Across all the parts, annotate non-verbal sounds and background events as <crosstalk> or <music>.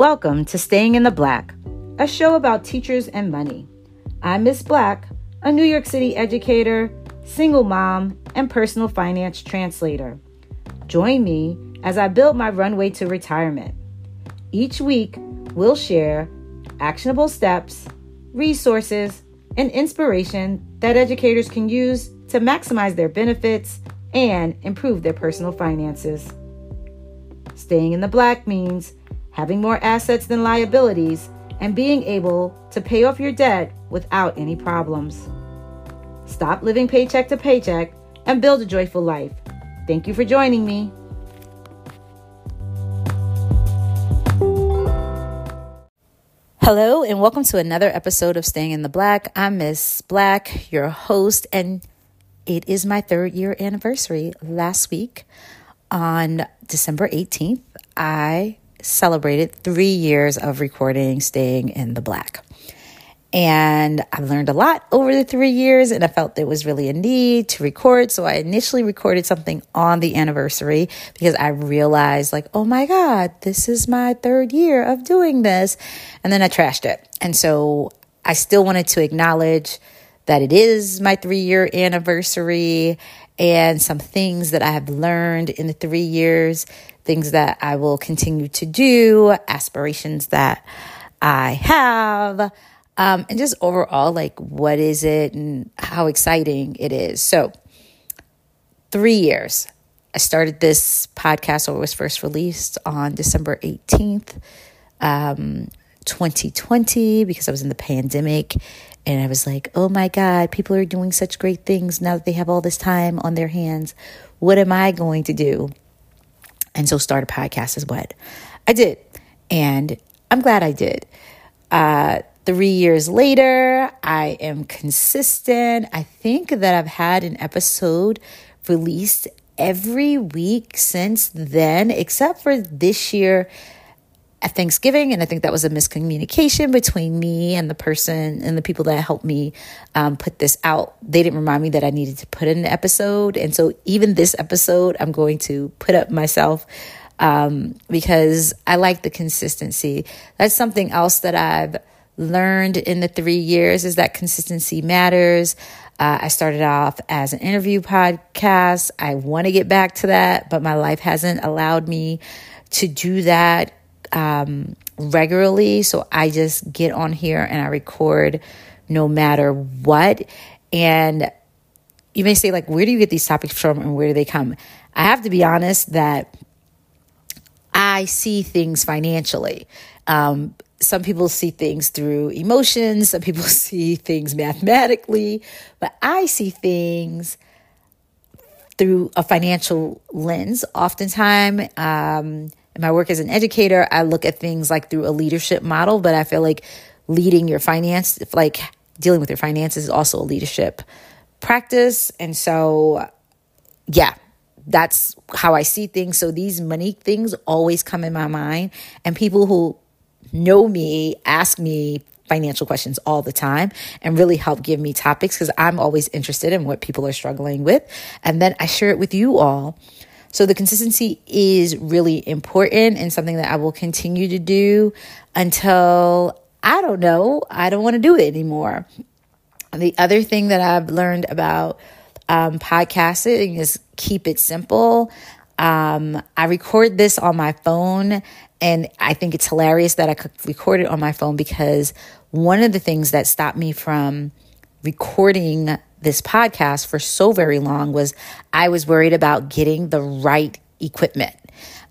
Welcome to Staying in the Black, a show about teachers and money. I'm Miss Black, a New York City educator, single mom, and personal finance translator. Join me as I build my runway to retirement. Each week, we'll share actionable steps, resources, and inspiration that educators can use to maximize their benefits and improve their personal finances. Staying in the black means having more assets than liabilities, and being able to pay off your debt without any problems. Stop living paycheck to paycheck and build a joyful life. Thank you for joining me. Hello, and welcome to another episode of Staying in the Black. I'm Miss Black, your host, and it is my third year anniversary. Last week on December 18th, I celebrated three years of recording Staying in the Black. And I've learned a lot over the three years, and I felt there was really a need to record. So I initially recorded something on the anniversary because I realized, like, oh my God, this is my third year of doing this. And then I trashed it. And so I still wanted to acknowledge that it is my three year anniversary and some things that I have learned in the three years things that I will continue to do, aspirations that I have, um, and just overall, like, what is it and how exciting it is. So, three years. I started this podcast, or was first released on December 18th, um, 2020, because I was in the pandemic. And I was like, oh my God, people are doing such great things now that they have all this time on their hands. What am I going to do? And so start a podcast is what I did. And I'm glad I did. Uh, three years later, I am consistent. I think that I've had an episode released every week since then, except for this year at Thanksgiving. And I think that was a miscommunication between me and the person and the people that helped me um, put this out. They didn't remind me that I needed to put in an episode. And so even this episode, I'm going to put up myself um, because I like the consistency. That's something else that I've learned in the three years is that consistency matters. Uh, I started off as an interview podcast. I want to get back to that, but my life hasn't allowed me to do that um, regularly. So I just get on here and I record no matter what. And you may say, like, where do you get these topics from and where do they come? I have to be honest that I see things financially. Um, some people see things through emotions, some people <laughs> see things mathematically, but I see things through a financial lens. Oftentimes, um, in my work as an educator, I look at things like through a leadership model, but I feel like leading your finance, like dealing with your finances is also a leadership practice. And so, yeah, that's how I see things. So these money things always come in my mind. And people who know me ask me financial questions all the time and really help give me topics because I'm always interested in what people are struggling with. And then I share it with you all. So the consistency is really important and something that I will continue to do until I don't know, I don't want to do it anymore. The other thing that I've learned about um, podcasting is keep it simple. Um, I record this on my phone, and I think it's hilarious that I could record it on my phone because one of the things that stopped me from recording this podcast for so very long was I was worried about getting the right equipment.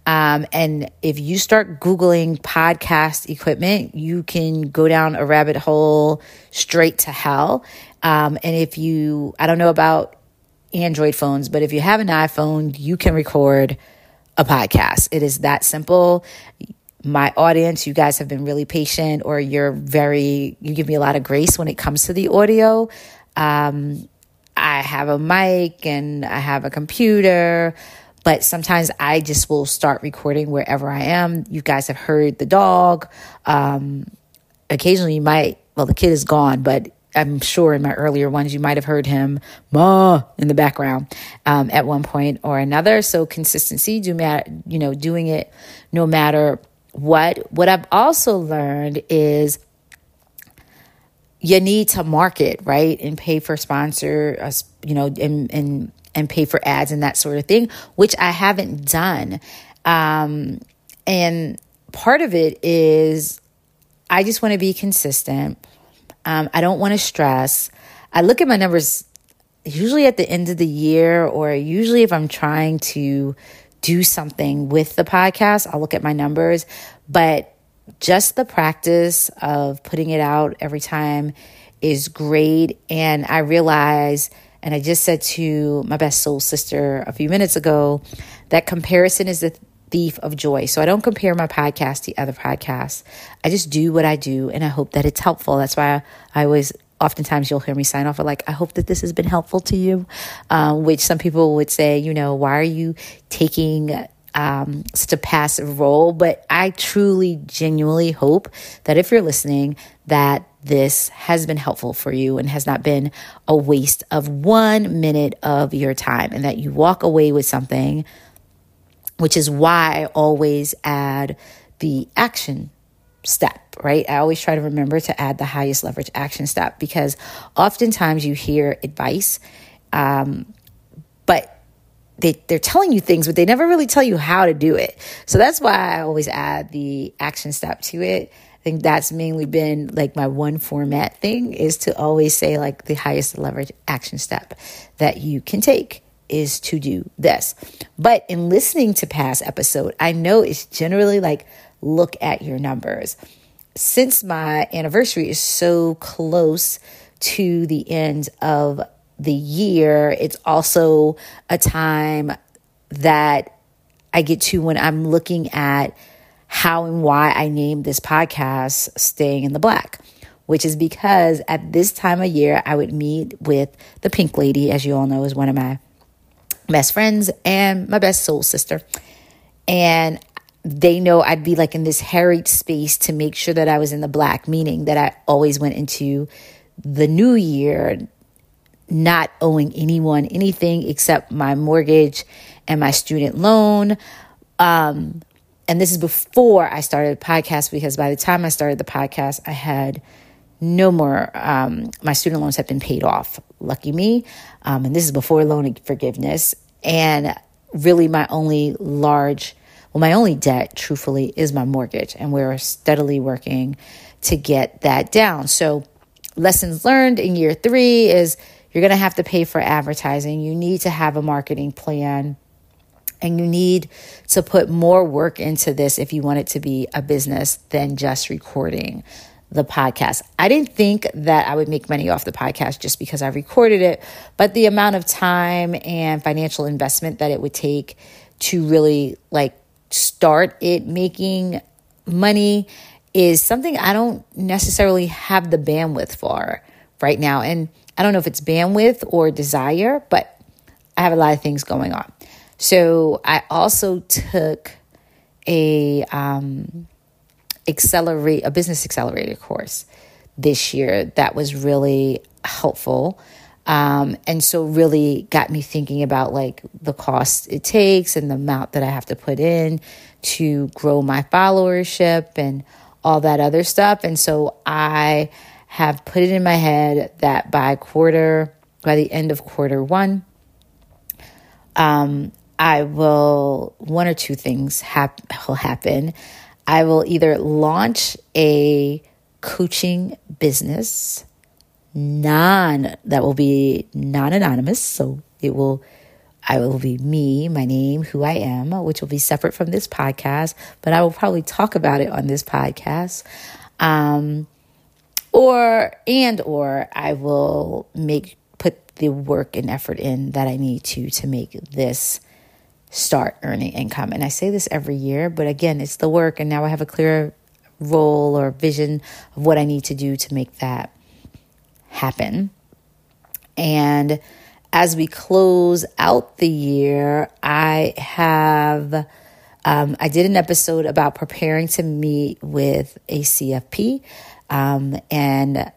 Um, and if you start Googling podcast equipment, you can go down a rabbit hole straight to hell. Um, and if you, I don't know about Android phones, but if you have an iPhone, you can record a podcast. It is that simple. My audience, you guys have been really patient, or you're very, you give me a lot of grace when it comes to the audio. Um, I have a mic and I have a computer, but sometimes I just will start recording wherever I am. You guys have heard the dog. Um, occasionally, you might, well, the kid is gone, but I'm sure in my earlier ones, you might have heard him ma in the background um, at one point or another. So consistency, do matter, you know, doing it no matter what what I've also learned is you need to market, right? And pay for sponsor, uh, you know, and, and, and pay for ads and that sort of thing, which I haven't done. Um, and part of it is I just want to be consistent. Um, I don't want to stress. I look at my numbers usually at the end of the year, or usually if I'm trying to do something with the podcast, I'll look at my numbers. But just the practice of putting it out every time is great. And I realize, and I just said to my best soul sister a few minutes ago, that comparison is the thief of joy. So I don't compare my podcast to other podcasts. I just do what I do and I hope that it's helpful. That's why I, I always oftentimes you'll hear me sign off like i hope that this has been helpful to you um, which some people would say you know why are you taking um, such a passive role, but I truly, genuinely hope that if you're listening, that this has been helpful for you and has not been a waste of one minute of your time, and that you walk away with something, which is why I always add the action step, right? I always try to remember to add the highest leverage action step because oftentimes you hear advice, um, but they, they're telling you things, but they never really tell you how to do it. So that's why I always add the action step to it. I think that's mainly been like my one format thing is to always say like the highest leverage action step that you can take is to do this. But in listening to past episode, I know it's generally like look at your numbers. Since my anniversary is so close to the end of the year, it's also a time that I get to when I'm looking at how and why I named this podcast Staying in the Black, which is because at this time of year, I would meet with the Pink Lady, as you all know, is one of my best friends and my best soul sister. And they know I'd be like in this harried space to make sure that I was in the black, meaning that I always went into the new year not owing anyone anything except my mortgage and my student loan. Um, and this is before I started the podcast because by the time I started the podcast, I had no more, um, my student loans had been paid off. Lucky me. Um, and this is before loan forgiveness. And really, my only large, well, my only debt, truthfully, is my mortgage. And we're steadily working to get that down. So, lessons learned in year three is you're going to have to pay for advertising. You need to have a marketing plan. And you need to put more work into this if you want it to be a business than just recording the podcast. I didn't think that I would make money off the podcast just because I recorded it, but the amount of time and financial investment that it would take to really like start it making money is something I don't necessarily have the bandwidth for right now. And I don't know if it's bandwidth or desire, but I have a lot of things going on. So I also took a um, accelerate a business accelerator course this year that was really helpful. Um, and so really got me thinking about like the cost it takes and the amount that I have to put in to grow my followership and all that other stuff. And so I have put it in my head that by quarter, by the end of quarter one, um, I will, one or two things hap- will happen. I will either launch a coaching business, non, that will be non anonymous. So it will, I will be me, my name, who I am, which will be separate from this podcast, but I will probably talk about it on this podcast. Um, or and or I will make put the work and effort in that I need to to make this start earning income. And I say this every year, but again, it's the work and now I have a clear role or vision of what I need to do to make that happen. And as we close out the year, I have um, I did an episode about preparing to meet with a CFP. Um, and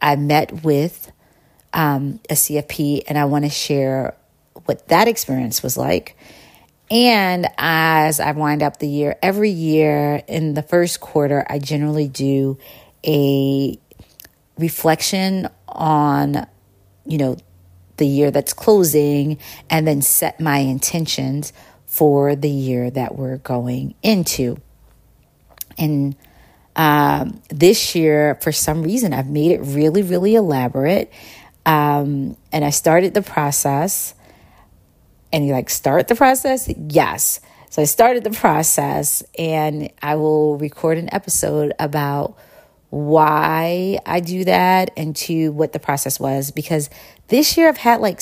I met with um, a CFP, and I want to share what that experience was like And as I wind up the year, every year in the first quarter, I generally do a reflection on, you know, the year that's closing and then set my intentions for the year that we're going into. And um, this year, for some reason, I've made it really, really elaborate. Um, and I started the process. And you like, start the process? Yes. So I started the process and I will record an episode about why I do that and to what the process was because this year I've had like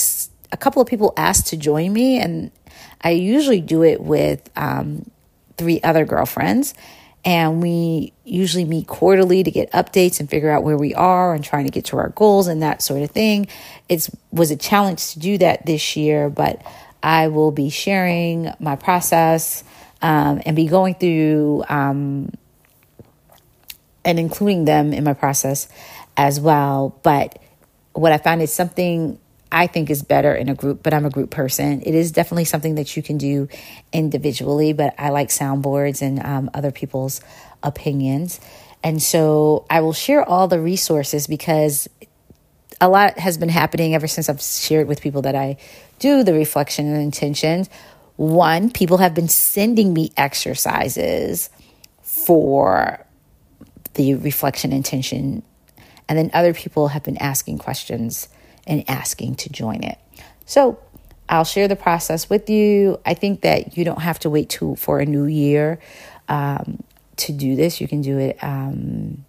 a couple of people ask to join me and I usually do it with um, three other girlfriends and we usually meet quarterly to get updates and figure out where we are and trying to get to our goals and that sort of thing. It was a challenge to do that this year, but I will be sharing my process um, and be going through um, and including them in my process as well. But what I found is something I think is better in a group, but I'm a group person. It is definitely something that you can do individually, but I like soundboards and um, other people's opinions. And so I will share all the resources because a lot has been happening ever since I've shared with people that I do the reflection and intentions. One, people have been sending me exercises for the reflection intention. And then other people have been asking questions and asking to join it. So I'll share the process with you. I think that you don't have to wait to, for a new year um, to do this. You can do it. Um,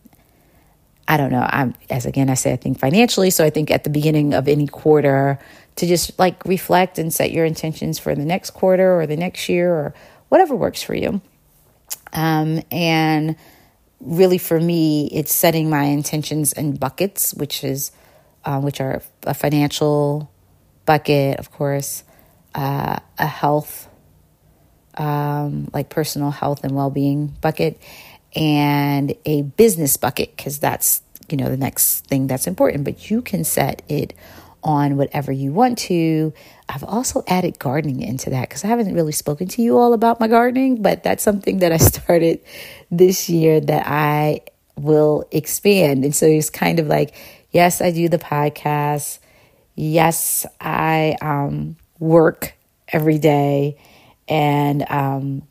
I don't know. I'm as again I say I think financially. So I think at the beginning of any quarter to just like reflect and set your intentions for the next quarter or the next year or whatever works for you. Um, and really for me, it's setting my intentions in buckets, which is uh, which are a financial bucket, of course, uh, a health, um, like personal health and well being bucket, and a business bucket because that's you know the next thing that's important. But you can set it on whatever you want to. I've also added gardening into that because I haven't really spoken to you all about my gardening, but that's something that I <laughs> started this year that I will expand. And so it's kind of like, yes, I do the podcast. Yes, I um, work every day. And um,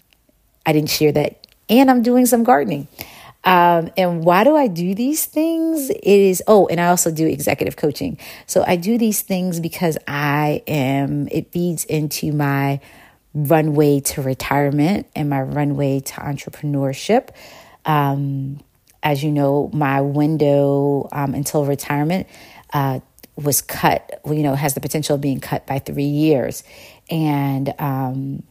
I didn't share that. And I'm doing some gardening. Um, and why do I do these things? It is, oh, and I also do executive coaching. So I do these things because I am, it feeds into my runway to retirement and my runway to entrepreneurship. Um, as you know, my window um, until retirement uh, was cut, you know, has the potential of being cut by three years. And um,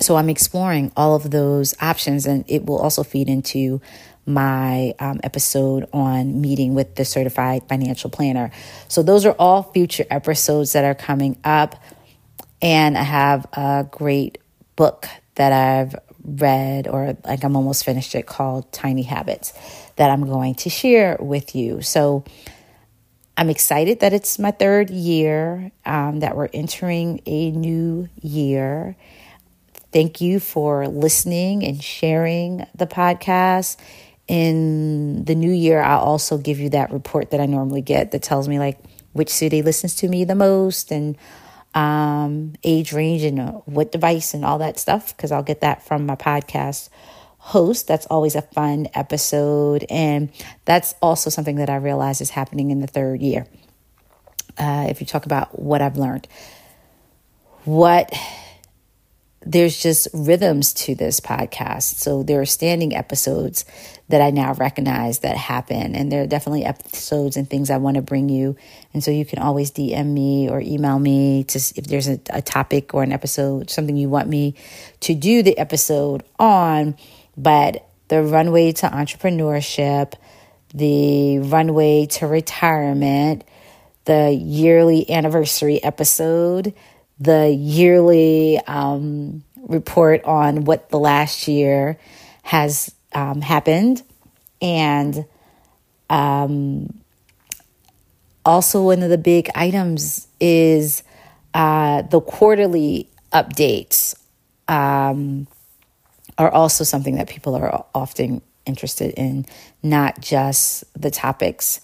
so I'm exploring all of those options, and it will also feed into my um, episode on meeting with the certified financial planner. So those are all future episodes that are coming up. And I have a great book that I've read, or like I'm almost finished it, called Tiny Habits, that I'm going to share with you. So I'm excited that it's my third year, um, that we're entering a new year. Thank you for listening and sharing the podcast. In the new year, I'll also give you that report that I normally get that tells me like which city listens to me the most and um, age range and uh, what device and all that stuff because I'll get that from my podcast host. That's always a fun episode. And that's also something that I realize is happening in the third year. Uh, if you talk about what I've learned, what there's just rhythms to this podcast. So there are standing episodes that I now recognize that happen. And there are definitely episodes and things I want to bring you. And so you can always DM me or email me to if there's a, a topic or an episode, something you want me to do the episode on. But the runway to entrepreneurship, the runway to retirement, the yearly anniversary episode, the yearly um, report on what the last year has um, happened. And um, also, one of the big items is uh, the quarterly updates um, are also something that people are often interested in, not just the topics.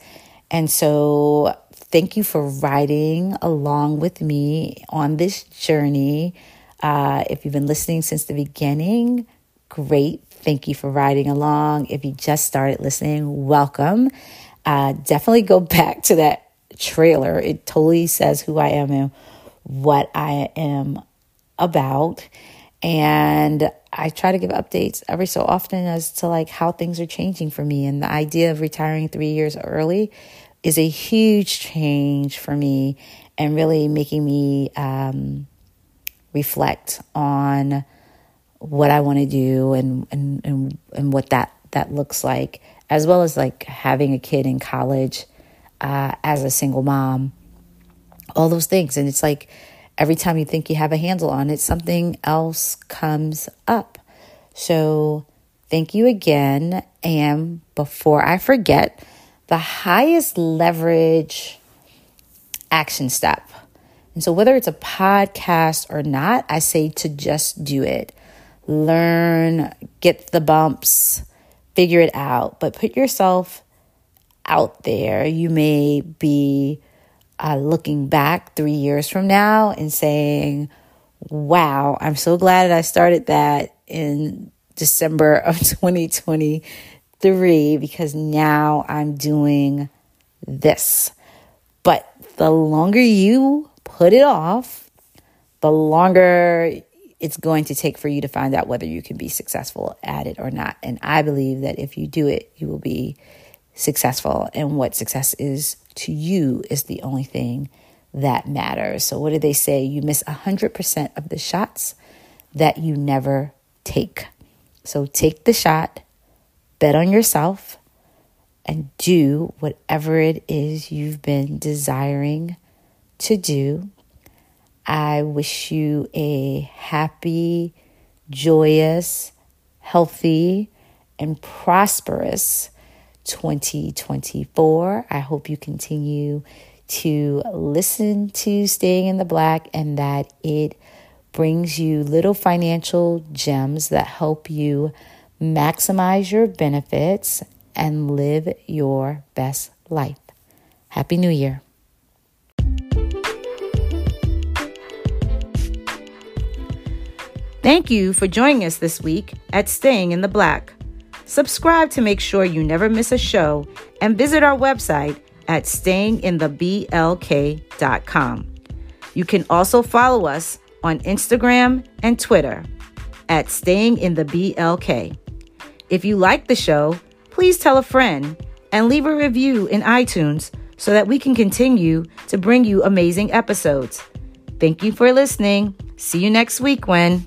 And so, thank you for riding along with me on this journey. Uh, if you've been listening since the beginning, great. Thank you for riding along. If you just started listening, welcome. Uh, definitely go <laughs> back to that trailer. It totally says who I am and what I am about. And I try to give updates every so often as to like how things are changing for me. And the idea of retiring three years early is a huge change for me and really making me um, reflect on what I want to do and, and, and, and what that, that looks like, as well as like having a kid in college uh, as a single mom, all those things. And it's like, every time you think you have a handle on it, something else comes up. So, thank you again. And before I forget, the highest leverage action step. And so, whether it's a podcast or not, I say to just do it. Learn, get the bumps, figure it out, but put yourself out there. You may be uh, looking back three years from now and saying, wow, I'm so glad that I started that in December of <laughs> 2023 because now I'm doing this. But the longer you put it off, the longer it's going to take for you to find out whether you can be successful at it or not. And I believe that if you do it, you will be successful. And what success is to you is the only thing that matters. So, what do they say? You miss 100% of the shots that you never take. So, take the shot, bet on yourself, and do whatever it is you've been desiring to do. I wish you a happy, joyous, healthy, and prosperous 2024. I hope you continue to listen to Staying in the Black and that it brings you little financial gems that help you maximize your benefits and live your best life. Happy New Year. Thank you for joining us this week at Staying in the Black. Subscribe to make sure you never miss a show and visit our website at stayingintheblk.com. You can also follow us on Instagram and Twitter at Staying in the BLK. If you like the show, please tell a friend and leave a review in iTunes so that we can continue to bring you amazing episodes. Thank you for listening. See you next week, when.